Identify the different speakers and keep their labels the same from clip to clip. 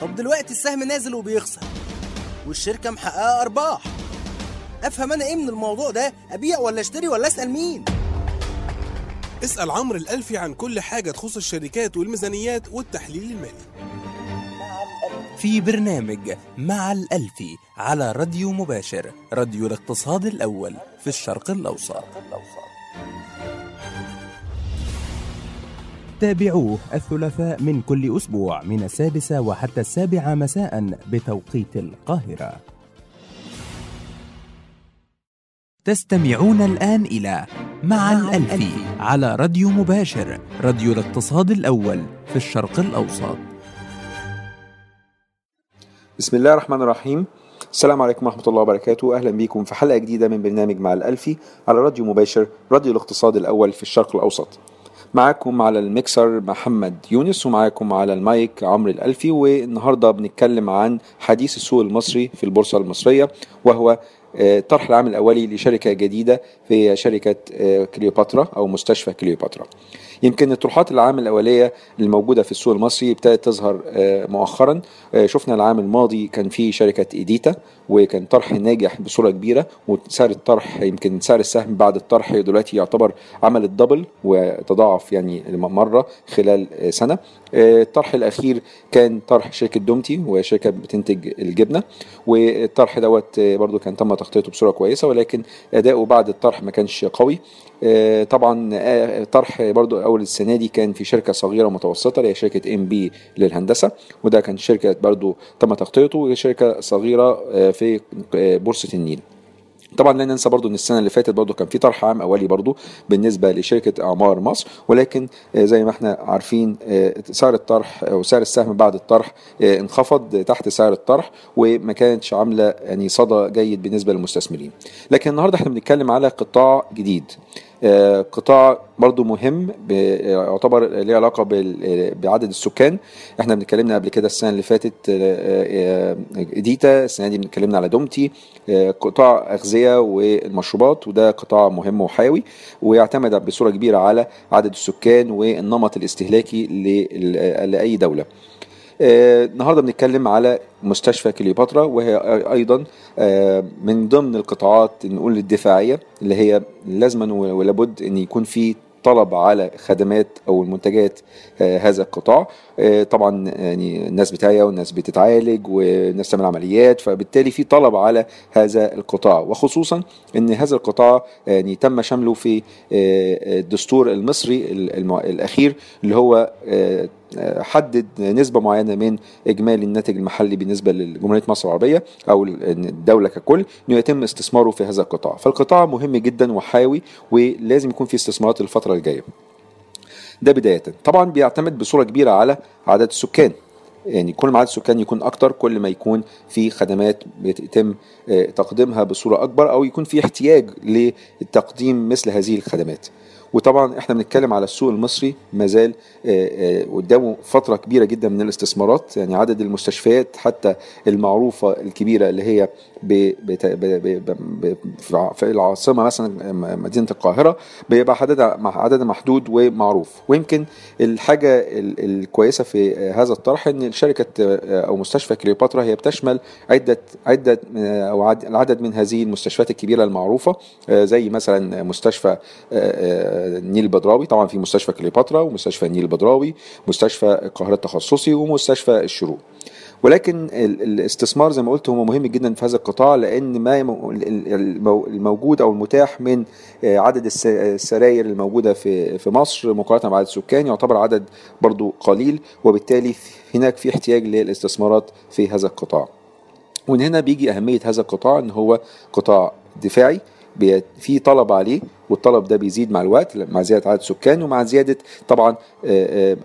Speaker 1: طب دلوقتي السهم نازل وبيخسر والشركة محققة أرباح. أفهم أنا إيه من الموضوع ده؟ أبيع ولا أشتري ولا أسأل مين؟
Speaker 2: اسأل عمرو الألفي عن كل حاجة تخص الشركات والميزانيات والتحليل المالي.
Speaker 3: في برنامج مع الألفي على راديو مباشر راديو الاقتصاد الأول في الشرق الأوسط. تابعوه الثلاثاء من كل أسبوع من السادسة وحتى السابعة مساء بتوقيت القاهرة. تستمعون الآن إلى مع الألفي على راديو مباشر راديو الاقتصاد الأول في الشرق الأوسط.
Speaker 4: بسم الله الرحمن الرحيم. السلام عليكم ورحمة الله وبركاته. أهلا بكم في حلقة جديدة من برنامج مع الألفي على راديو مباشر راديو الاقتصاد الأول في الشرق الأوسط. معاكم على الميكسر محمد يونس ومعاكم على المايك عمرو الألفي والنهاردة بنتكلم عن حديث السوق المصري في البورصة المصرية وهو طرح العام الأولي لشركة جديدة في شركة كليوباترا أو مستشفى كليوباترا. يمكن الطروحات العام الأولية الموجودة في السوق المصري ابتدت تظهر مؤخرا. شفنا العام الماضي كان في شركة إيديتا وكان طرح ناجح بصورة كبيرة وسعر الطرح يمكن سعر السهم بعد الطرح دلوقتي يعتبر عمل الدبل وتضاعف يعني مرة خلال سنة. الطرح الأخير كان طرح شركة دومتي وشركة بتنتج الجبنة. والطرح دوت برضو كان تم تغطيته بصورة كويسة ولكن أداؤه بعد الطرح ما كانش قوي. طبعا طرح برضو أول السنة دي كان في شركة صغيرة متوسطة اللي هي شركة إم بي للهندسة وده كان شركة برضو تم تغطيته شركة صغيرة في بورصة النيل. طبعا لا ننسى برضو إن السنة اللي فاتت برضو كان في طرح عام أولي برضو بالنسبة لشركة أعمار مصر ولكن زي ما إحنا عارفين سعر الطرح أو سعر السهم بعد الطرح انخفض تحت سعر الطرح وما كانتش عاملة يعني صدى جيد بالنسبة للمستثمرين. لكن النهارده إحنا بنتكلم على قطاع جديد. قطاع برضو مهم يعتبر ليه علاقة بعدد السكان. إحنا بنتكلمنا قبل كده السنة اللي فاتت اديتا السنة دي بنتكلمنا على دومتي قطاع أغذية والمشروبات وده قطاع مهم وحيوي ويعتمد بصورة كبيرة على عدد السكان والنمط الاستهلاكي لأي دولة. النهارده بنتكلم على مستشفى كليوباترا وهي أيضا من ضمن القطاعات نقول الدفاعية اللي هي لازما ولابد إن يكون في طلب على خدمات أو المنتجات هذا القطاع. طبعا يعني الناس بتعيا والناس بتتعالج والناس تعمل عمليات فبالتالي في طلب على هذا القطاع. وخصوصا إن هذا القطاع يعني تم شمله في الدستور المصري الأخير اللي هو حدد نسبة معينة من إجمالي الناتج المحلي بالنسبة لجمهورية مصر العربية أو الدولة ككل إنه يتم استثماره في هذا القطاع، فالقطاع مهم جدا وحيوي ولازم يكون في استثمارات الفترة الجاية. ده بداية، طبعا بيعتمد بصورة كبيرة على عدد السكان. يعني كل ما عدد السكان يكون أكتر كل ما يكون في خدمات بيتم تقديمها بصورة أكبر أو يكون في احتياج لتقديم مثل هذه الخدمات. وطبعا إحنا بنتكلم على السوق المصري ما زال قدامه فترة كبيرة جدا من الاستثمارات يعني عدد المستشفيات حتى المعروفة الكبيرة اللي هي في العاصمة مثلا مدينة القاهرة بيبقى عددها عدد محدود ومعروف. ويمكن الحاجة الكويسة في هذا الطرح إن شركة أو مستشفى كليوباترا هي بتشمل عدة عدة أو العدد من هذه المستشفيات الكبيرة المعروفة زي مثلا مستشفى النيل البدراوي. طبعا في مستشفى كليوباترا ومستشفى النيل البدراوي مستشفى القاهرة التخصصي ومستشفى الشروق. ولكن الاستثمار زي ما قلت هو مهم جدا في هذا القطاع لأن ما الموجود أو المتاح من عدد السراير الموجودة في في مصر مقارنة بعدد السكان يعتبر عدد برضو قليل وبالتالي هناك في احتياج للاستثمارات في هذا القطاع. ومن هنا بيجي أهمية هذا القطاع إن هو قطاع دفاعي. في طلب عليه والطلب ده بيزيد مع الوقت مع زيادة عدد السكان ومع زيادة طبعا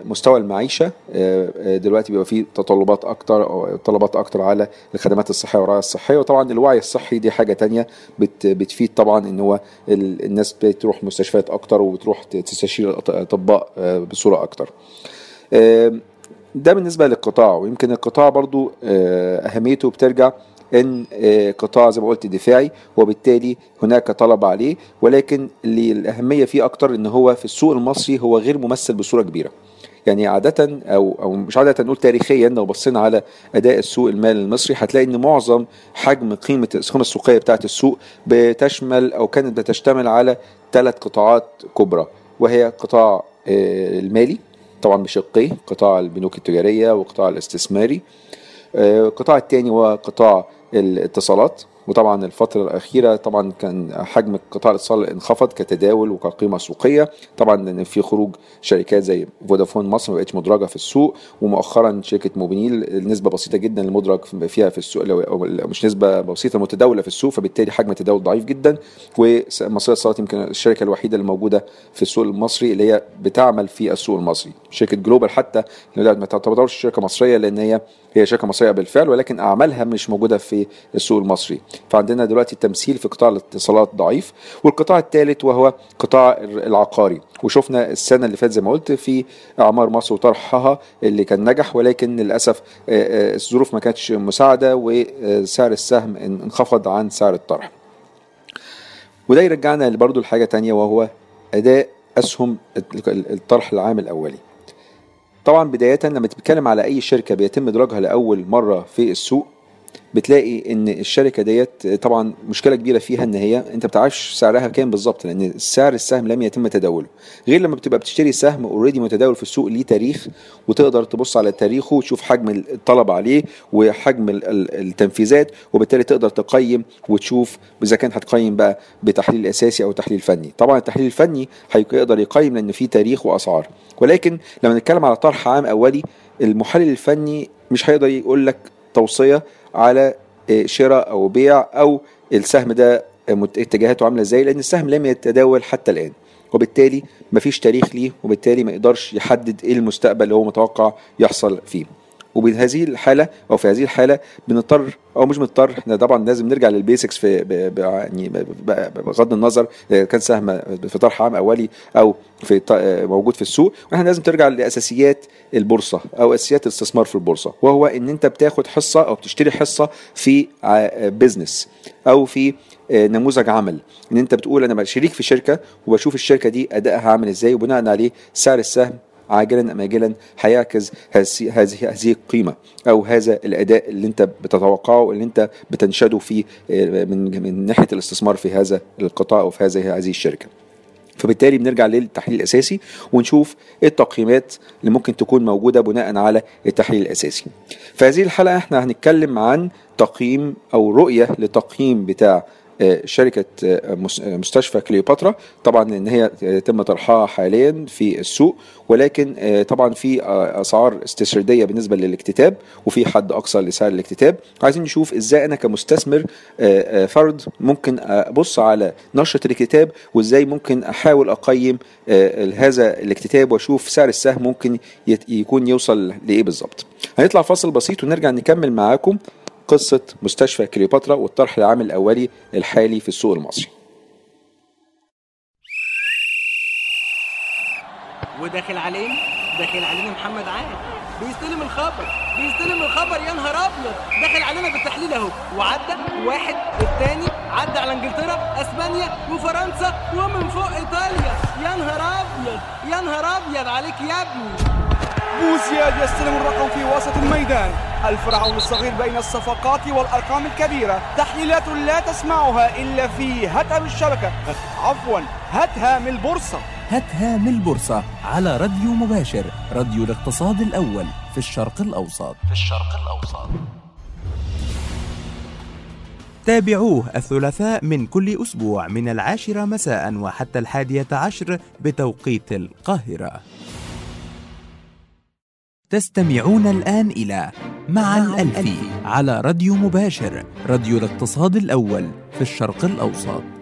Speaker 4: مستوى المعيشة دلوقتي بيبقى فيه تطلبات أكتر طلبات أكتر على الخدمات الصحية والرعايه الصحية. وطبعا الوعي الصحي دي حاجة تانية بتفيد طبعا إن هو الناس بتروح مستشفيات أكتر وبتروح تستشير الأطباء بصورة أكتر. ده بالنسبة للقطاع. ويمكن القطاع برضو أهميته بترجع إن قطاع زي ما قلت دفاعي وبالتالي هناك طلب عليه ولكن اللي الأهمية فيه أكتر إن هو في السوق المصري هو غير ممثل بصورة كبيرة. يعني عادة أو أو مش عادة نقول تاريخيا لو بصينا على أداء السوق المالي المصري هتلاقي إن معظم حجم قيمة القيمة السوقية بتاعة السوق بتشمل أو كانت بتشتمل على ثلاث قطاعات كبرى وهي قطاع آه، المالي طبعا بشقيه قطاع البنوك التجارية وقطاع الاستثماري آه، القطاع الثاني هو قطاع الاتصالات. وطبعا الفترة الأخيرة طبعا كان حجم قطاع الاتصال انخفض كتداول وكقيمة سوقية. طبعا لأن في خروج شركات زي فودافون مصر ما بقتش مدرجة في السوق ومؤخرا شركة موبينيل النسبة بسيطة جدا المدرج فيها في السوق مش نسبة بسيطة متداولة في السوق فبالتالي حجم التداول ضعيف جدا. ومصرية اتصالات يمكن الشركة الوحيدة اللي موجودة في السوق المصري اللي هي بتعمل في السوق المصري شركة جلوبال حتى. ما تعتبرش شركة مصرية لأن هي هي شركة مصرية بالفعل ولكن أعمالها مش موجودة في السوق المصري. فعندنا دلوقتي التمثيل في قطاع الاتصالات ضعيف والقطاع الثالث وهو قطاع العقاري. وشفنا السنة اللي فاتت زي ما قلت في أعمار مصر وطرحها اللي كان نجح ولكن للأسف آه، آه، الظروف ما كانتش مساعدة وسعر السهم انخفض عن سعر الطرح. وده يرجعنا برضو لحاجة تانية وهو أداء أسهم الطرح العام الأولي. طبعا بداية لما تتكلم على أي شركة بيتم إدراجها لأول مرة في السوق بتلاقي إن الشركة ديت طبعا مشكلة كبيرة فيها إن هي أنت بتعرفش سعرها كام بالظبط لأن سعر السهم لم يتم تداوله. غير لما بتبقى بتشتري سهم اوريدي متداول في السوق ليه تاريخ وتقدر تبص على تاريخه وتشوف حجم الطلب عليه وحجم التنفيذات وبالتالي تقدر تقيم وتشوف إذا كان هتقيم بقى بتحليل أساسي أو تحليل فني. طبعا التحليل الفني هيقدر يقيم لأن في تاريخ وأسعار. ولكن لما نتكلم على طرح عام أولي المحلل الفني مش هيقدر يقول لك توصيه على آه، شراء أو بيع أو السهم ده اتجاهاته عاملة إزاي؟ لأن السهم لم يتداول حتى الآن. وبالتالي مفيش تاريخ ليه وبالتالي ما يقدرش يحدد إيه المستقبل اللي هو متوقع يحصل فيه. وبهذه الحالة أو في هذه الحالة بنضطر أو مش مضطر إحنا طبعا لازم نرجع للبيسكس في. يعني بغض النظر كان سهم في طرح عام أولي أو في موجود في السوق وإحنا لازم ترجع لأساسيات البورصة أو أساسيات الاستثمار في البورصة وهو إن أنت بتاخد حصة أو بتشتري حصة في بزنس أو في نموذج عمل إن أنت بتقول أنا شريك في شركة وبشوف الشركة دي أدائها عامل إزاي وبناء عليه سعر السهم عاجلا أم اجلا هيعكس هذه هذه القيمه أو هذا الأداء اللي أنت بتتوقعه واللي أنت بتنشده في آه، من من ناحية الاستثمار في هذا القطاع أو في هذه هذه الشركة. فبالتالي بنرجع للتحليل الأساسي ونشوف إيه التقييمات اللي ممكن تكون موجودة بناء على التحليل الأساسي. في هذه الحلقة إحنا هنتكلم عن تقييم أو رؤية لتقييم بتاع شركة آه، آه، مستشفى كليوباترا. طبعا إن هي تم طرحها حاليا في السوق ولكن طبعا في أسعار استشهاديه بالنسبة للاكتتاب وفي حد أقصى لسعر الاكتتاب. عايزين نشوف إزاي أنا كمستثمر فرد ممكن أبص على نشرة الاكتتاب وإزاي ممكن أحاول أقيم هذا الاكتتاب وأشوف سعر السهم ممكن يكون يوصل لإيه بالظبط. هنطلع فاصل بسيط ونرجع نكمل معاكم. قصة مستشفى كليوباترا والطرح العام الأولي الحالي في السوق المصري.
Speaker 1: وداخل علينا داخل علينا محمد عادل. بيستلم الخبر. بيستلم الخبر يا نهار أبيض. داخل علينا بالتحليل أهو. وعدى واحد الثاني عدى على إنجلترا أسبانيا وفرنسا ومن فوق إيطاليا. يا نهار أبيض يا نهار أبيض عليك يا ابني.
Speaker 5: بوزياد يستلم الرقم في وسط الميدان. الفرعون الصغير بين الصفقات والأرقام الكبيرة. تحليلات لا تسمعها إلا في هتهم الشبكة. عفوا هتهم البورصة
Speaker 3: هتهم البورصة على راديو مباشر راديو الاقتصاد الأول في الشرق الأوسط. في الشرق الأوسط. تابعوه الثلاثاء من كل أسبوع من العاشرة مساء وحتى الحادية عشر بتوقيت القاهرة. تستمعون الآن إلى مع الألفي على راديو مباشر راديو الاقتصاد الأول في الشرق الأوسط.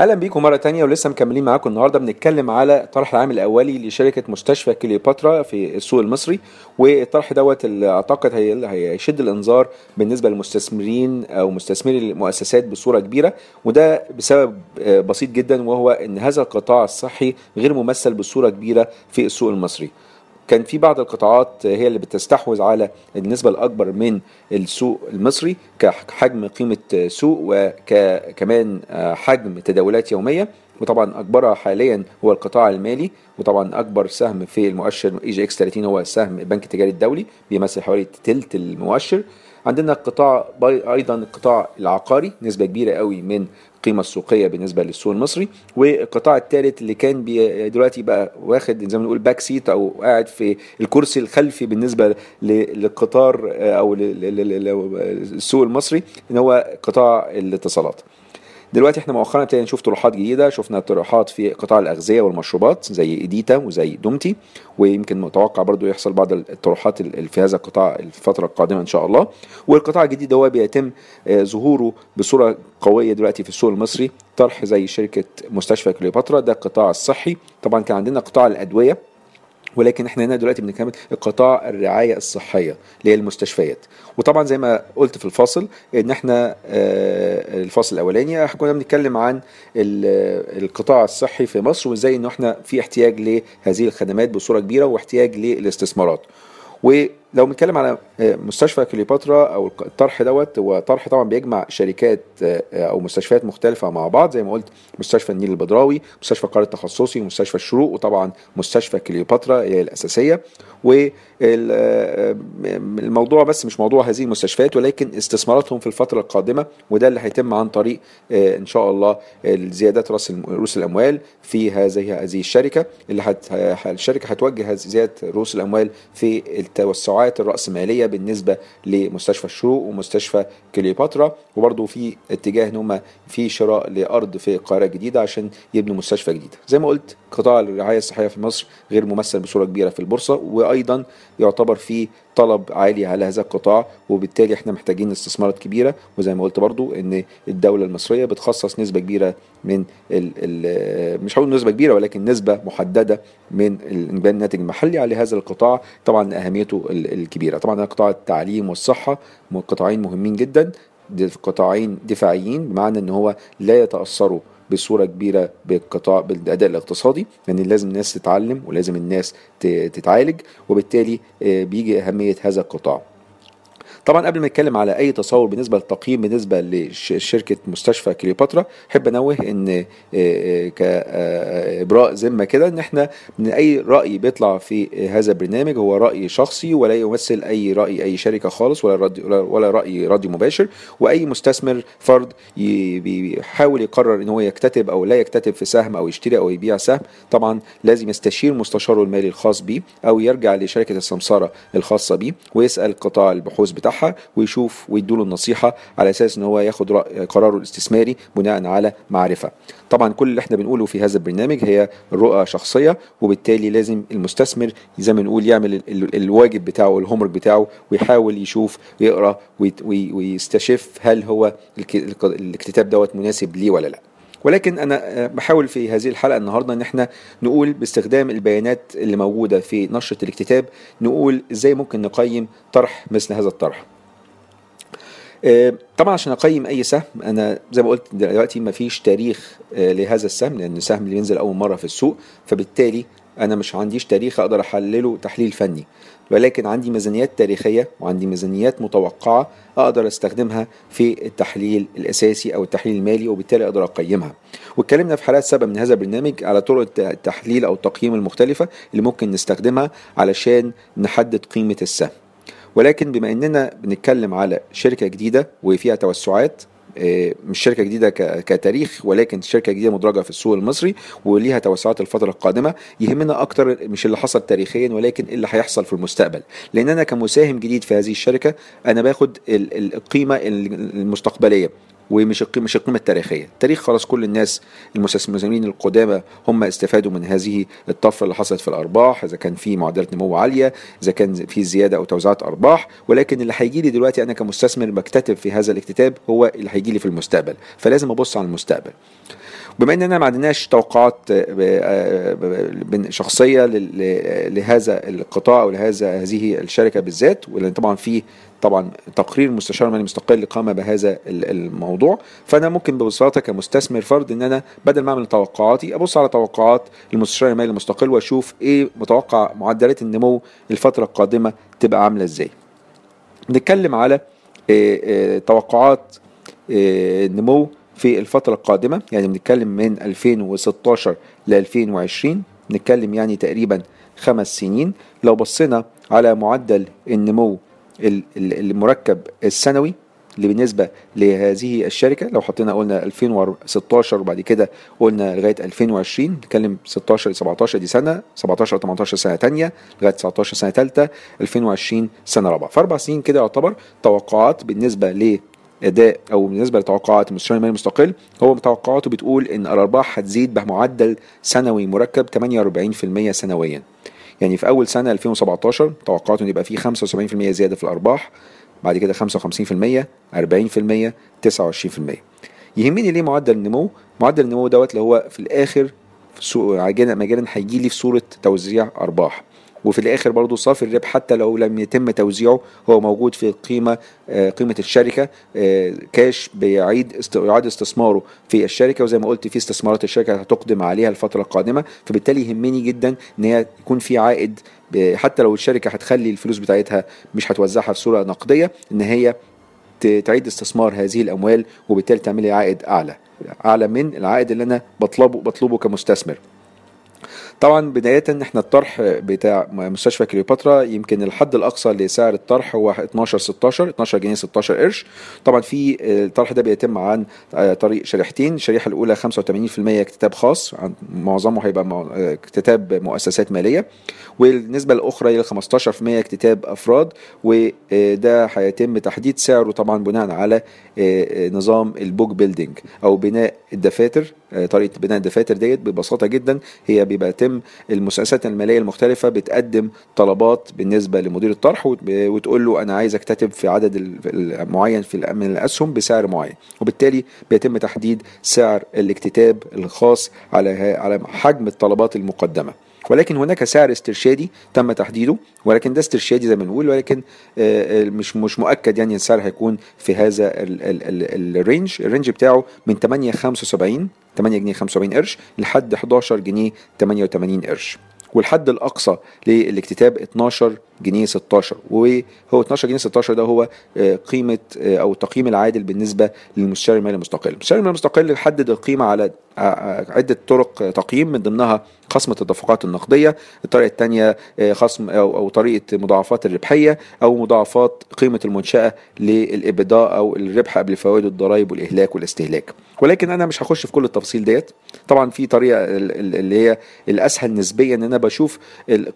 Speaker 4: أهلا بيكم مرة تانية ولسه مكملين معاكم النهارده. بنتكلم على الطرح العام الأولي لشركة مستشفى كليوباترا في السوق المصري والطرح دوت اللي أعتقد هيشد الانظار بالنسبة للمستثمرين أو مستثمري المؤسسات بصورة كبيرة وده بسبب آه، بسيط جدا وهو إن هذا القطاع الصحي غير ممثل بصورة كبيرة في السوق المصري. كان في بعض القطاعات هي اللي بتستحوذ على النسبة الأكبر من السوق المصري كحجم قيمة سوق وكمان حجم تداولات يومية. وطبعا أكبرها حاليا هو القطاع المالي. وطبعا أكبر سهم في المؤشر EGX 30 هو سهم البنك التجاري الدولي بيمثل حوالي تلت المؤشر. عندنا القطاع أيضا القطاع العقاري نسبة كبيرة قوي من القيمه السوقية بالنسبة للسوق المصري. والقطاع الثالث اللي كان بي دلوقتي بقى واخد زي ما نقول back seat أو قاعد في الكرسي الخلفي بالنسبة ل- للقطار آه، لل- للسوق المصري إن هو قطاع الاتصالات. دلوقتي إحنا مؤخرا ابتدينا نشوف طروحات جديدة شفنا طروحات في قطاع الأغذية والمشروبات زي ايديتا وزي دومتي ويمكن متوقع برضو يحصل بعض الطروحات ال- في هذا القطاع الفترة القادمة إن شاء الله. والقطاع الجديد هو بيتم آه، ظهوره بصورة قوية دلوقتي في السوق المصري طرح زي شركة مستشفى كليوباترا ده القطاع الصحي طبعا كان عندنا قطاع الأدوية ولكن إحنا هنا دلوقتي بنكمل قطاع الرعاية الصحية اللي هي المستشفيات. وطبعا زي ما قلت في الفاصل إن إحنا آه، الفاصل الأولاني كنا بنتكلم عن ال- القطاع الصحي في مصر وإزاي إنه إحنا في احتياج لهذه الخدمات بصورة كبيرة واحتياج للاستثمارات. ولو بنتكلم على آه، مستشفى كليوباترا أو الطرح دوت هو طرح طبعا بيجمع شركات آه، أو مستشفيات مختلفة مع بعض زي ما قلت مستشفى النيل البدراوي مستشفى القرار التخصصي ومستشفى الشروق وطبعا مستشفى كليوباترا هي الأساسية. والموضوع بس مش موضوع هذه المستشفيات ولكن استثماراتهم في الفترة القادمة وده اللي هيتم عن طريق آه، إن شاء الله زيادات رأس رؤوس الأموال في هذه هذه الشركة اللي هت الشركة هتوجه زيادة رؤوس الأموال في التوسعات الرأسمالية بالنسبة لمستشفى الشروق ومستشفى كليوباترا. وبرضه في اتجاه إن هم في شراء لأرض في القاهرة الجديدة عشان يبنوا مستشفى جديده زي ما قلت قطاع الرعاية الصحية في مصر غير ممثل بصورة كبيرة في البورصة. وأيضا يعتبر في طلب عالي على هذا القطاع وبالتالي إحنا محتاجين استثمارات كبيرة. وزي ما قلت برضو إن الدولة المصرية بتخصص نسبة كبيرة من ال ال مش هقول نسبة كبيرة ولكن نسبة محددة من الناتج المحلي على هذا القطاع. طبعا أهميته ال- الكبيرة. طبعا قطاع التعليم والصحة قطاعين مهمين جدا قطاعين دفاعيين بمعنى إن هو لا يتأثروا بصورة كبيرة بالقطاع بالأداء الاقتصادي لأن يعني لازم الناس تتعلم ولازم الناس تتعالج وبالتالي آه، بيجي أهمية هذا القطاع. طبعا قبل ما نتكلم على أي تصور بالنسبة للتقييم بالنسبة لشركة مستشفى كليوباترا أحب أنوه إن آه، آه، كابراء ذمة كده إن إحنا من أي رأي بيطلع في هذا البرنامج هو رأي شخصي ولا يمثل أي رأي أي شركة خالص ولا ولا- رأي راديو مباشر وأي مستثمر فرد بيحاول يقرر إن هو يكتتب أو لا يكتتب في سهم أو يشتري أو يبيع سهم طبعا لازم يستشير مستشاره المالي الخاص بيه أو يرجع لشركة السمساره الخاصة بيه ويسأل قطاع البحوث بتاعها ويشوف ويدوله النصيحة على أساس إن هو ياخد قراره الاستثماري بناء على معرفة. طبعا كل اللي إحنا بنقوله في هذا البرنامج هي رؤى شخصية وبالتالي لازم المستثمر زي ما نقول يعمل ال- ال- الواجب بتاعه ال homework بتاعه ويحاول يشوف ويقرأ ويستشف هل هو الاكتتاب دوت مناسب ليه ولا لأ. ولكن أنا آه، بحاول في هذه الحلقة النهارده إن إحنا نقول باستخدام البيانات اللي موجودة في نشرة الاكتتاب نقول إزاي ممكن نقيم طرح مثل هذا الطرح. آه، طبعا عشان أقيم أي سهم أنا زي ما قلت دلوقتي ما فيش تاريخ آه، لهذا السهم لأن السهم اللي بينزل أول مرة في السوق فبالتالي أنا مش عنديش تاريخ أقدر أحلله تحليل فني. ولكن عندي ميزانيات تاريخية وعندي ميزانيات متوقعة أقدر أستخدمها في التحليل الأساسي أو التحليل المالي وبالتالي أقدر أقيمها. واتكلمنا في حلقات سابقه من هذا البرنامج على طرق الت- التحليل أو التقييم المختلفة اللي ممكن نستخدمها علشان نحدد قيمة السهم. ولكن بما إننا بنتكلم على شركة جديدة وفيها توسعات مش شركة جديدة كتاريخ ولكن شركة جديدة مدرجة في السوق المصري وليها توسعات الفترة القادمة يهمنا أكتر مش اللي حصل تاريخيا ولكن اللي هيحصل في المستقبل. لأن أنا كمساهم جديد في هذه الشركة أنا باخد ال- ال- القيمه المستقبلية. ومش القيمه مش القيمه التاريخية. التاريخ خلاص كل الناس المستثمرين القدامى هم استفادوا من هذه الطفرة اللي حصلت في الأرباح إذا كان في معدلات نمو عالية إذا كان في زيادة أو توزيعات أرباح. ولكن اللي هيجي لي دلوقتي أنا كمستثمر بكتتب في هذا الاكتتاب هو اللي هيجي لي في المستقبل. فلازم أبص على المستقبل. بما إننا ما عندناش توقعات آه، آه، ب- شخصية لهذا القطاع أو لهذا هذه الشركة بالذات ولأن طبعا في طبعا تقرير المستشار المالي المستقل قام بهذا ال- الموضوع. فأنا ممكن ببساطة كمستثمر فرد إن أنا بدل ما أعمل توقعاتي أبص على توقعات المستشار المالي المستقل وأشوف إيه متوقع معدلات النمو الفترة القادمة تبقى عاملة إزاي. بنتكلم على آه، آه، توقعات آه، نمو في الفترة القادمة يعني بنتكلم من 2016 ل 2020 بنتكلم يعني تقريبا خمس سنين. لو بصينا على معدل النمو ال- ال- المركب السنوي اللي بالنسبة لهذه الشركة لو حطينا قلنا 2016 وبعد كده قلنا لغاية 2020 نتكلم 16 ل 17 دي سنة 17 ل 18 سنة تانية لغاية 19 سنة تالتة 2020 سنة رابعة. فأربع سنين كده يعتبر توقعات بالنسبة أداء أو بالنسبة لتوقعات المستشار المالي المستقل هو توقعاته بتقول إن الأرباح هتزيد بمعدل سنوي مركب 48% سنويا. يعني في أول سنة 2017 توقعاته إن يبقى فيه 75% زيادة في الأرباح بعد كده 55% 40% 29% يهمني ليه معدل النمو؟ معدل النمو دوت اللي هو في الآخر في سوق عاجلا مجالا هيجي لي في صورة توزيع أرباح. وفي الآخر برضو صافي الربح حتى لو لم يتم توزيعه هو موجود في قيمة آه، قيمة الشركة آه، كاش بيعيد يعاد استثماره في الشركة وزي ما قلت في استثمارات الشركة هتقدم عليها الفترة القادمة. فبالتالي يهمني جدا إن هي يكون في عائد حتى لو الشركة هتخلي الفلوس بتاعتها مش هتوزعها في صوره نقدية إن هي تعيد استثمار هذه الأموال وبالتالي تعمل لي عائد أعلى. أعلى من العائد اللي أنا بطلبه بطلبه كمستثمر. طبعا بداية إحنا الطرح بتاع مستشفى كليوباترا يمكن الحد الأقصى لسعر الطرح هو 12 16 12 جنيه 16 قرش. طبعا في الطرح ده بيتم عن طريق شريحتين. الشريحة الأولى 85% اكتتاب خاص عن معظمه هيبقى اكتتاب مؤسسات مالية. والنسبة الأخرى إلى 15% اكتتاب أفراد وده هيتم تحديد سعره طبعا بناء على نظام ال book building أو بناء الدفاتر. طريقة بناء الدفاتر ديت ببساطة جدا هي بيبقى يتم المؤسسات المالية المختلفة بتقدم طلبات بالنسبة لمدير الطرح وت- وتقول له أنا عايز أكتتب في عدد معين في من الأسهم بسعر معين. وبالتالي بيتم تحديد سعر الاكتتاب الخاص على على حجم الطلبات المقدمة. ولكن هناك سعر استرشادي تم تحديده ولكن ده استرشادي زي ما بنقول ولكن آه، آه، مش مش مؤكد يعني السعر هيكون في هذا ال- ال- ال- ال range ال range بتاعه من 8 75 8 جنيه 75 قرش لحد 11 جنيه 88 قرش. والحد الأقصى للاكتتاب 12 جنيه 16 وهو 12 جنيه 16 ده هو آه، قيمة آه، أو التقييم العادل بالنسبة للمستشار المالي المستقل. المستشار المالي المستقل حدد القيمة على آه، آه، عدة طرق آه، تقييم من ضمنها خصم التدفقات النقدية الطريقة الثانية خصم أو أو طريقة مضاعفات الربحية أو مضاعفات قيمة المنشأة للابداء أو الربح قبل فوائد الضرائب والإهلاك والاستهلاك. ولكن أنا مش هخش في كل التفاصيل ديت. طبعا في ال- اللي هي الأسهل نسبيا إن أنا بشوف ال-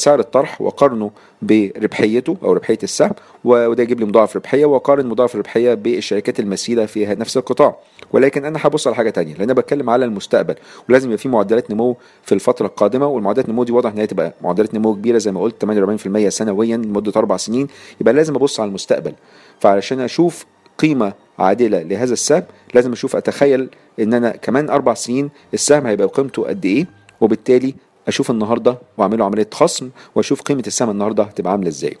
Speaker 4: سعر الطرح واقارنه بربحيته أو ربحية السهم وده يجيب لي مضاعف ربحية وأقارن مضاعف الربحيه بالشركات المثيله في نفس القطاع. ولكن أنا هبص على حاجة تانية. أنا بتكلم على المستقبل ولازم يبقى في معدلات نمو في الفترة القادمة والمعدلات النمو دي واضح إن هي تبقى معدلات نمو كبيرة زي ما قلت 48% سنويا لمدة أربع سنين يبقى لازم أبص على المستقبل. فعلشان أشوف قيمة عادلة لهذا السهم لازم أشوف أتخيل إن أنا كمان أربع سنين السهم هيبقى قيمته قد إيه وبالتالي أشوف النهارده واعمل له عملية خصم وأشوف قيمة السهم النهارده هتبقى عاملة إزاي.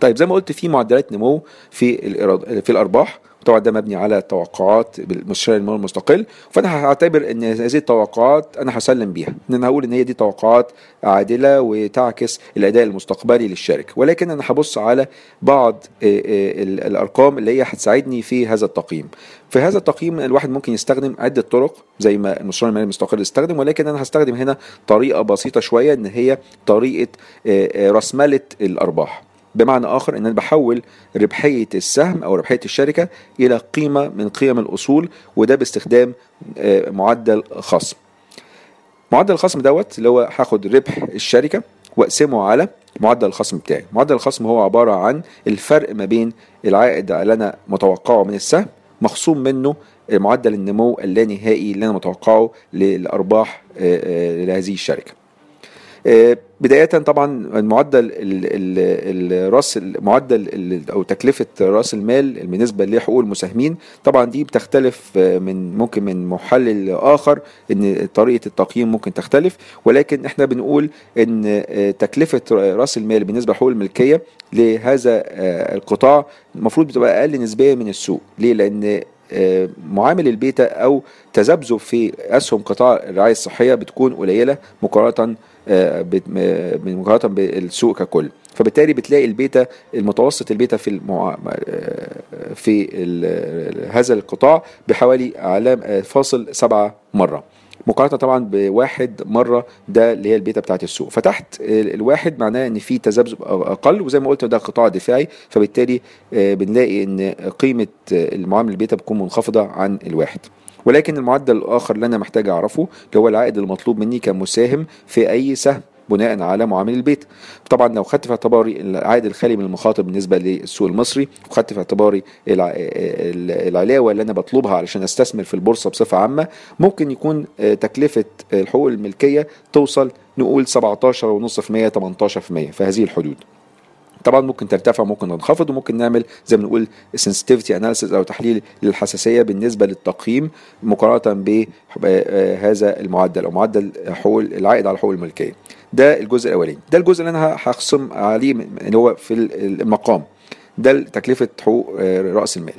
Speaker 4: طيب زي ما قلت في معدلات نمو في الإيراد في الأرباح. طبعا ده مبني على توقعات بالمستشار المالي المستقل. فأنا هعتبر إن هذه التوقعات أنا هسلم بيها. إن أنا هقول إن هي دي توقعات عادلة وتعكس الأداء المستقبلي للشركة. ولكن أنا هبص على بعض آه، آه، ال- الأرقام اللي هي هتساعدني في هذا التقييم. في هذا التقييم الواحد ممكن يستخدم عدة طرق زي ما المستشار المالي المستقل استخدم. ولكن أنا هستخدم هنا طريقة بسيطة شوية إن هي طريقة آه، راسماله الأرباح. بمعنى آخر إن أنا بحول ربحية السهم أو ربحية الشركة إلى قيمة من قيم الأصول وده باستخدام آه، معدل خصم. معدل الخصم دوت اللي هو هاخد ربح الشركة وأقسمه على معدل الخصم بتاعي. معدل الخصم هو عبارة عن الفرق ما بين العائد اللي أنا متوقعه من السهم مخصوم منه معدل النمو اللانهائي اللي أنا متوقعه للأرباح آه، آه، لهذه الشركة. آه، بداية طبعا المعدل ال- ال- الراس معدل أو تكلفة رأس المال بالنسبة لحقوق المساهمين طبعا دي بتختلف آه، من ممكن من محلل لاخر إن طريقة التقييم ممكن تختلف ولكن إحنا بنقول إن آه، تكلفة رأس المال بالنسبة لحقوق الملكية لهذا آه، القطاع المفروض بتبقى أقل نسبيا من السوق. ليه؟ لأن معامل البيتا أو تذبذب في أسهم قطاع الرعاية الصحية بتكون قليلة مقارنة مقارنة بالسوق ككل. فبالتالي بتلاقي البيتا المتوسط البيتا في المع... آه، في ال- هذا القطاع بحوالي علام آه، فاصل سبعة مرة. مقارنة طبعا بواحد مرة ده اللي هي البيتا بتاعت السوق. فتحت ال- الواحد معناه إن في تذبذب أقل وزي ما قلت ده قطاع دفاعي. فبالتالي آه، بنلاقي إن قيمة آه، المعامله البيتا بتكون منخفضة عن الواحد. ولكن المعدل الآخر اللي أنا محتاج أعرفه اللي هو العائد المطلوب مني كمساهم في أي سهم بناء على معامل البيت. طبعا لو خدت في اعتباري العائد الخالي من المخاطر بالنسبة للسوق المصري وخدت في اعتباري الع... ال- العلاوة اللي أنا بطلبها علشان أستثمر في البورصة بصفة عامة ممكن يكون آه، تكلفة آه، الحقوق الملكية توصل نقول 17.5% 18% في هذه الحدود. طبعا ممكن ترتفع ممكن تنخفض وممكن نعمل زي ما بنقول sensitivity analysis أو تحليل للحساسية بالنسبة للتقييم مقارنة بهذا المعدل أو معدل حقوق العائد على حقوق الملكية. ده الجزء الأولاني. ده الجزء اللي أنا هخصم عليه اللي هو في المقام. ده تكلفه حقوق آه، رأس المال.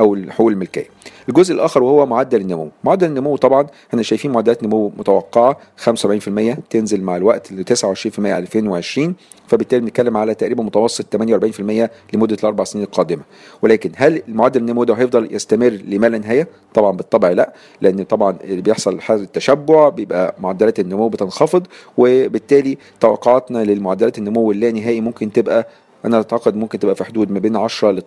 Speaker 4: أو حقوق الملكية. الجزء الآخر وهو معدل النمو. معدل النمو طبعا إحنا شايفين معدلات نمو متوقعة 75% تنزل مع الوقت ل 29% 2020 فبالتالي بنتكلم على تقريبا متوسط 48% لمدة الأربع سنين القادمة. ولكن هل المعدل النمو ده هيفضل يستمر لما لا نهاية؟ طبعا بالطبع لا لأن طبعا اللي بيحصل حالة التشبع بيبقى معدلات النمو بتنخفض وبالتالي توقعاتنا للمعدلات النمو اللانهائي ممكن تبقى أنا أعتقد ممكن تبقى في حدود ما بين 10 ل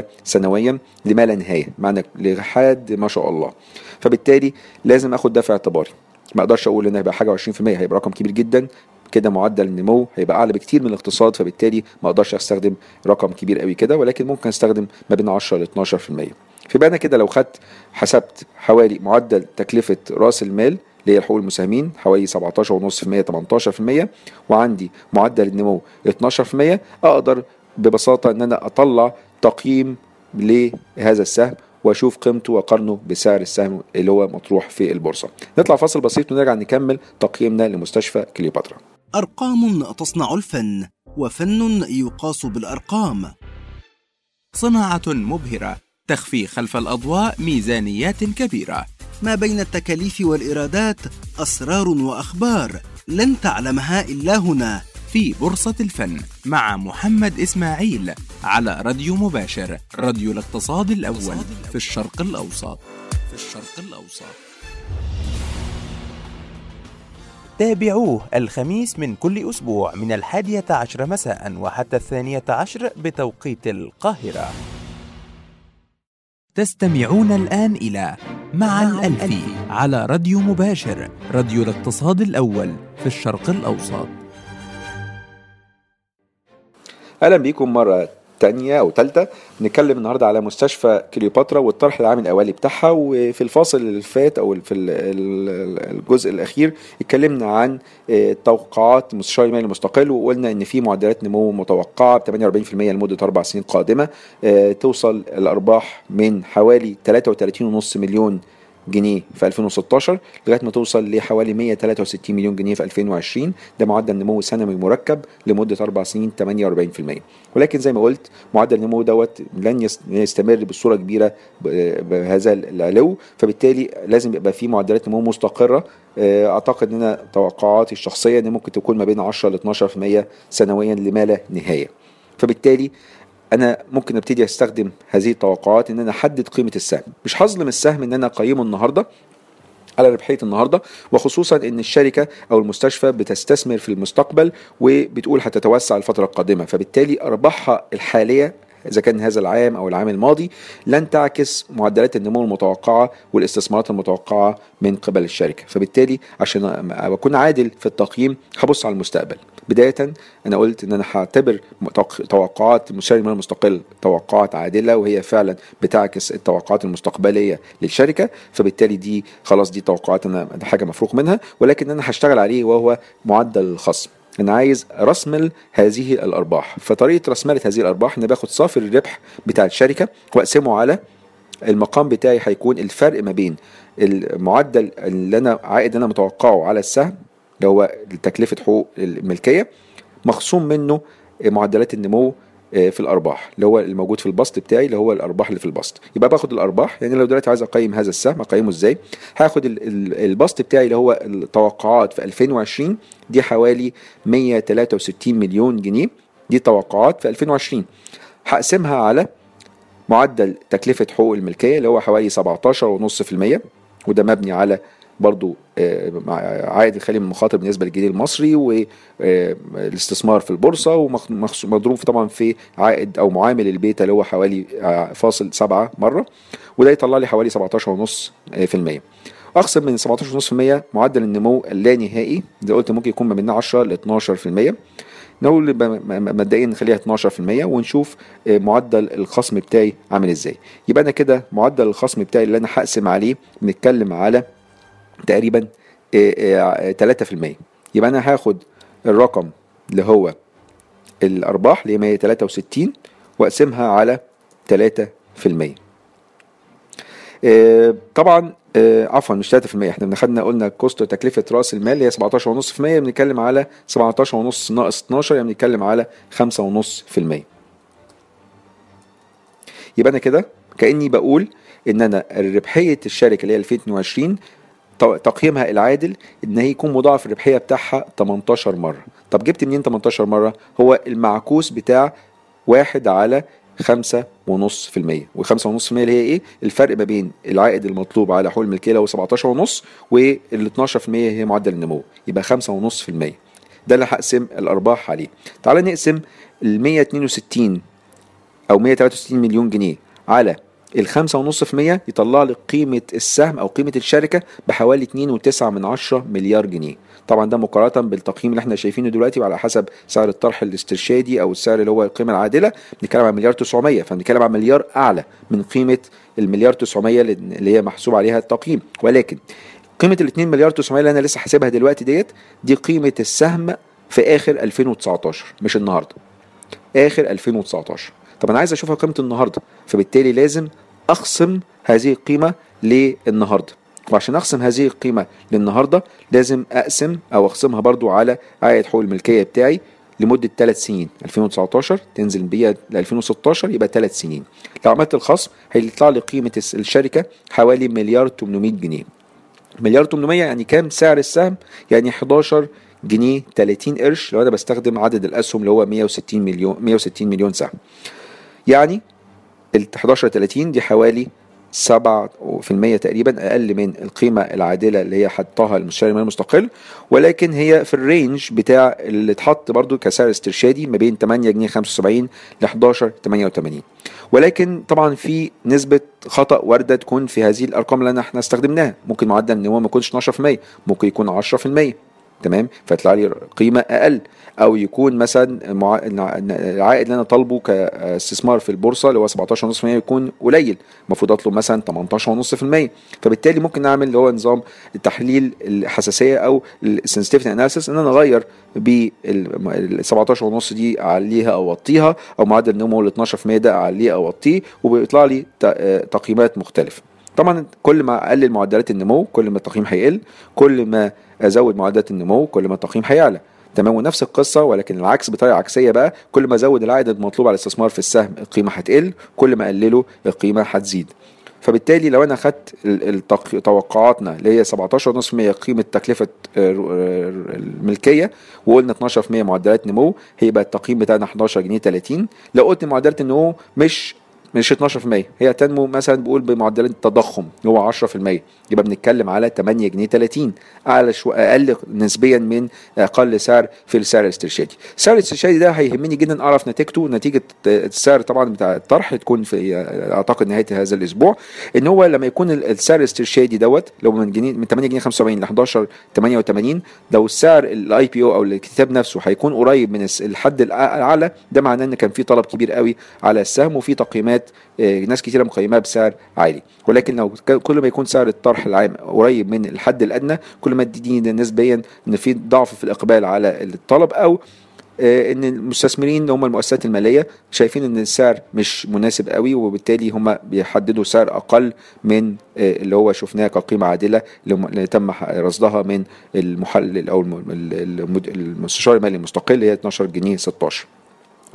Speaker 4: 12% سنويا لما لا نهاية معنى لحد ما شاء الله. فبالتالي لازم آخد ده في اعتباري. ما أقدرش أقول إن هيبقى حاجة 20% هيبقى رقم كبير جدا. كده معدل النمو هيبقى أعلى بكتير من الاقتصاد فبالتالي ما أقدرش أستخدم رقم كبير قوي كده ولكن ممكن أستخدم ما بين 10 ل 12% فيبقى أنا كده لو خدت حسبت حوالي معدل تكلفة رأس المال اللي هي حقوق المساهمين حوالي 17.5% 18% وعندي معدل النمو 12% أقدر ببساطة إن أنا أطلع تقييم لهذا السهم وأشوف قيمته وأقارنه بسعر السهم اللي هو مطروح في البورصة. نطلع فاصل بسيط ونرجع نكمل تقييمنا لمستشفى كليوباترا.
Speaker 6: أرقام تصنع الفن وفن يقاس بالأرقام
Speaker 3: صناعة مبهرة تخفي خلف الأضواء ميزانيات كبيرة
Speaker 6: ما بين التكاليف والإيرادات أسرار وأخبار لن تعلمها إلا هنا
Speaker 3: في بورصة الفن مع محمد إسماعيل على راديو مباشر راديو الاقتصاد الأول في الشرق الأوسط. في الشرق الأوسط. تابعوه الخميس من كل أسبوع من الحادية عشر مساء وحتى الثانية عشر بتوقيت القاهرة. تستمعون الآن إلى مع الألفي على راديو مباشر راديو الاقتصاد الأول في الشرق الأوسط.
Speaker 4: أهلا بيكم مرة تانية أو تالتة نتكلم النهارده على مستشفى كليوباترا والطرح العام الأولي بتاعها وفي الفاصل اللي فات أو في ال- ال- الجزء الأخير اتكلمنا عن آه، توقعات مستشار المال المستقل وقلنا إن في معدلات نمو متوقعة ب 48% لمدة أربع سنين قادمة آه، توصل الأرباح من حوالي 33.5 مليون جنيه في 2016 لغاية ما توصل لحوالي 163 مليون جنيه في 2020 ده معدل نمو سنوي مركب لمدة أربع سنين 48% ولكن زي ما قلت معدل النمو دوت لن يس- يستمر بصورة كبيرة بهذا العلو فبالتالي لازم يبقى في معدلات نمو مستقرة. آه، أعتقد إن توقعاتي الشخصية إن ممكن تكون ما بين 10 ل 12% سنويا لما لا نهاية. فبالتالي أنا ممكن أبتدي أستخدم هذه التوقعات إن أنا أحدد قيمة السهم. مش هظلم السهم إن أنا أقيمه النهارده على ربحية النهارده وخصوصا إن الشركة أو المستشفى بتستثمر في المستقبل وبتقول هتتوسع الفترة القادمة. فبالتالي أرباحها الحالية إذا كان هذا العام أو العام الماضي لن تعكس معدلات النمو المتوقعة والاستثمارات المتوقعة من قبل الشركة. فبالتالي عشان أكون عادل في التقييم هبص على المستقبل. بداية أنا قلت إن أنا هعتبر توقعات المال المستقل توقعات عادلة وهي فعلا بتعكس التوقعات المستقبلية للشركة. فبالتالي دي خلاص دي توقعات أنا ده حاجة مفروغ منها ولكن أنا هشتغل عليه وهو معدل الخصم أنا عايز رسمل هذه الأرباح. فطريقة رسملة هذه الأرباح إن باخد صافي الربح بتاع الشركة وأقسمه على المقام بتاعي هيكون الفرق ما بين المعدل اللي أنا عائد أنا متوقعه على السهم اللي هو تكلفة حقوق الملكية مخصوم منه معدلات النمو في الأرباح اللي هو الموجود في البسط بتاعي اللي هو الأرباح اللي في البسط. يبقى باخد الأرباح يعني لو دلوقتي عايز أقيم هذا السهم أقيمه إزاي؟ هاخد ال- ال- البسط بتاعي اللي هو التوقعات في 2020 دي حوالي 163 مليون جنيه دي توقعات في 2020 هقسمها على معدل تكلفة حقوق الملكية اللي هو حوالي 17.5% وده مبني على برضو آه، عائد الخالي من المخاطر بالنسبة للجنيه المصري والاستثمار في البورصة ومضروب طبعا في عائد أو معامل البيتا اللي هو حوالي آه، فاصل سبعة مرة وده يطلع لي حوالي 17.5% أقسم من 17.5% معدل النمو اللانهائي زي قلت ممكن يكون ما بين 10 ل 12% نقول مبدئيا نخليها 12% ونشوف آه، معدل الخصم بتاعي عامل إزاي. يبقى أنا كده معدل الخصم بتاعي اللي أنا هقسم عليه بنتكلم على تقريبا آه، آه، 3% يبقى أنا هاخد الرقم اللي هو الأرباح اللي هي 163 وأقسمها على 3% آه، طبعا آه، عفوا مش 3% إحنا خدنا قلنا كوست تكلفة رأس المال اللي هي 17.5% بنتكلم على 17.5 ناقص 12 يعني بنتكلم على 5.5% يبقى أنا كده كأني بقول إن أنا ربحية الشركة اللي هي 2022 ت- تقييمها العادل إن هي يكون مضاعف الربحية بتاعها 18 مرة. طب جبت منين 18 مرة؟ هو المعكوس بتاع واحد على خمسة ونص في المية. وخمسة ونص في المية اللي هي إيه؟ الفرق ما بين العائد المطلوب على حقوق الملكية هو 17 ونص وال 12 في المية هي معدل النمو. يبقى خمسة ونص في المية. ده اللي هقسم الأرباح عليه. تعال نقسم ال 162 أو 163 مليون جنيه على في المية يطلع لي قيمة السهم أو قيمة الشركة بحوالي 2.9 من عشرة مليار جنيه. طبعا ده مقارنة بالتقييم اللي إحنا شايفينه دلوقتي وعلى حسب سعر الطرح الاسترشادي أو السعر اللي هو القيمة العادلة. بنتكلم عن مليار 900 فبنتكلم عن مليار أعلى من قيمة المليار 900 اللي هي محسوب عليها التقييم. ولكن قيمة ال 2 مليار 900 اللي أنا لسه حاسبها دلوقتي ديت دي قيمة السهم في آخر 2019 مش النهارده. آخر 2019 طب أنا عايز أشوفها قيمة النهارده فبالتالي لازم أخصم هذه القيمة للنهاردة. وعشان اقسم هذه القيمة للنهاردة لازم أقسم أو أخصمها برضو على عائد حقوق الملكية بتاعي لمدة 3 سنين 2019 تنزل بيها ل 2016 يبقى 3 سنين. لو عملت الخصم هيطلع لي قيمة الشركة حوالي مليار 800 جنيه. مليار 800 يعني كام سعر السهم؟ يعني 11 جنيه 30 قرش لو أنا بستخدم عدد الأسهم اللي هو 160 مليون 160 مليون سهم. يعني ال 11 30 دي حوالي 7% تقريبا أقل من القيمة العادلة اللي هي حطها المستشار المالي المستقل ولكن هي في الرينج بتاع اللي اتحط برضو كسعر استرشادي ما بين 8 جنيه 75 ل 11 88 ولكن طبعا في نسبة خطأ واردة تكون في هذه الأرقام اللي إحنا استخدمناها. ممكن معدل النمو ما يكونش 12% ممكن يكون 10% تمام؟ فيطلع لي قيمة أقل. أو يكون مثلا. العائد اللي أنا طالبه كاستثمار في البورصة اللي هو 17.5% يكون قليل. المفروض أطلب مثلا 18.5% فبالتالي ممكن نعمل اللي هو نظام التحليل الحساسية أو ال sensitivity analysis إن أنا أغير بال 17.5 دي أعليها أو اوطيها أو معدل النمو ال 12% ده أعليه أو اوطيه وبيطلع لي ت- تقييمات مختلفة. طبعا كل ما أقلل معدلات النمو كل ما التقييم هيقل كل ما أزود معدلات النمو كل ما التقييم هيعلى. تمام ونفس القصة ولكن العكس بطريقة عكسية بقى. كل ما أزود العائد المطلوب على الاستثمار في السهم القيمة هتقل كل ما أقلله القيمة هتزيد. فبالتالي لو أنا خدت ال- التق- توقعاتنا اللي هي 17.5% قيمة تكلفة آه، آه، الملكية وقلنا 12% معدلات نمو هيبقى التقييم بتاعنا 11 جنيه 30 لو قلت معدلات النمو مش مش 12% هي تنمو مثلا بقول بمعدلات التضخم اللي هو 10% يبقى بنتكلم على 8 جنيه 30 أعلى شو أقل نسبيا من أقل سعر في السعر الاسترشادي السعر الاسترشادي ده هيهمني جدا أعرف نتيجته. نتيجة السعر طبعا بتاع الطرح تكون في أعتقد نهاية هذا الأسبوع. إن هو لما يكون السعر الاسترشادي دوت لو من جنيه من 8 جنيه 75 ل 11 88 لو السعر ال IPO أو الاكتتاب نفسه هيكون قريب من الحد الأعلى ده معناه إن كان في طلب كبير قوي على السهم وفي تقييمات آه، ناس كتيرة مقيماه بسعر عالي. ولكن لو كل ما يكون سعر الطرح العام قريب من الحد الأدنى كل ما دي نسبيا إن في ضعف في الإقبال على الطلب أو آه، إن المستثمرين اللي هم المؤسسات المالية شايفين إن السعر مش مناسب قوي وبالتالي هم بيحددوا سعر أقل من آه، اللي هو شفناه كقيمة عادلة اللي تم رصدها من المحلل أو المستشار المالي المستقل هي 12 جنيه 16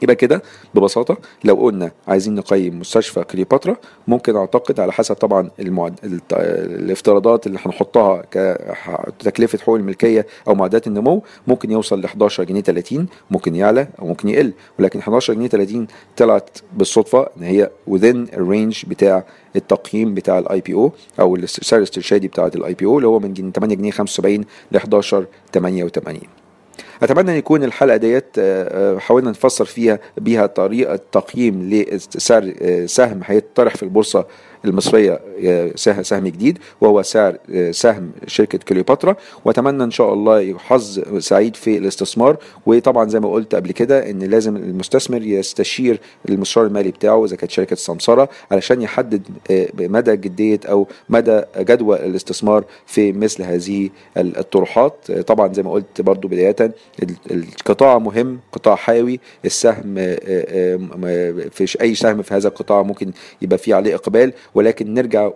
Speaker 4: يبقى كده ببساطة لو قلنا عايزين نقيم مستشفى كليوباترا ممكن أعتقد على حسب طبعا المعد... الافتراضات اللي هنحطها كتكلفه حقوق الملكية أو معدات النمو ممكن يوصل ل 11 جنيه 30 ممكن يعلى أو ممكن يقل. ولكن 11 جنيه 30 طلعت بالصدفة إن هي within ال range بتاع التقييم بتاع ال IPO أو السعر الاسترشادي بتاع ال IPO اللي هو من 8 جنيه 75 ل 11 88 أتمنى أن يكون الحلقة ديت حاولنا نفسر فيها بيها طريقة تقييم لسعر سهم هيطرح في البورصة المصرية سهم جديد وهو سعر سهم شركة كليوباترا. وأتمنى إن شاء الله حظ سعيد في الاستثمار. وطبعا زي ما قلت قبل كده إن لازم المستثمر يستشير المستشار المالي بتاعه إذا كانت شركة سمسرة علشان يحدد مدى جدية أو مدى جدوى الاستثمار في مثل هذه الطروحات. طبعا زي ما قلت برضو بداية القطاع مهم قطاع حيوي. السهم في أي سهم في هذا القطاع ممكن يبقى فيه عليه إقبال. ولكن نرجع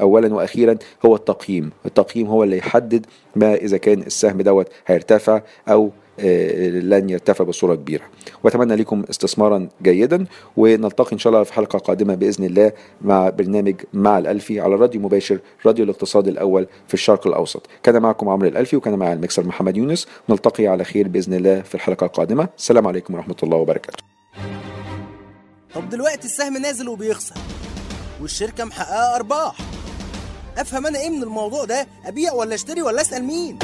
Speaker 4: اولا وأخيرا هو التقييم. التقييم هو اللي يحدد ما إذا كان السهم دوت هيرتفع أو لن يرتفع بصورة كبيرة. وأتمنى لكم استثمارا جيدا ونلتقي إن شاء الله في حلقة قادمة بإذن الله مع برنامج مع الألفي على راديو مباشر راديو الاقتصاد الأول في الشرق الأوسط. كان معكم عمرو الألفي وكان مع المكسر محمد يونس. نلتقي على خير بإذن الله في الحلقة القادمة. السلام عليكم ورحمة الله وبركاته.
Speaker 6: طب دلوقتي السهم نازل وبيخسر والشركة محققة أرباح. أفهم أنا إيه من الموضوع ده؟ أبيع ولا أشتري ولا أسأل مين؟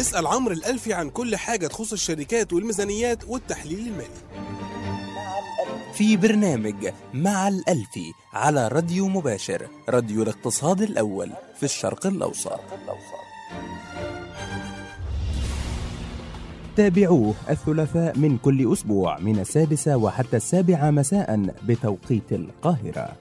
Speaker 2: اسأل عمرو الألفي عن كل حاجة تخص الشركات والميزانيات والتحليل المالي.
Speaker 3: في برنامج مع الألفي على راديو مباشر راديو الاقتصاد الأول في الشرق الأوسط. تابعوه الثلاثاء من كل أسبوع من السادسة وحتى السابعة مساء بتوقيت القاهرة.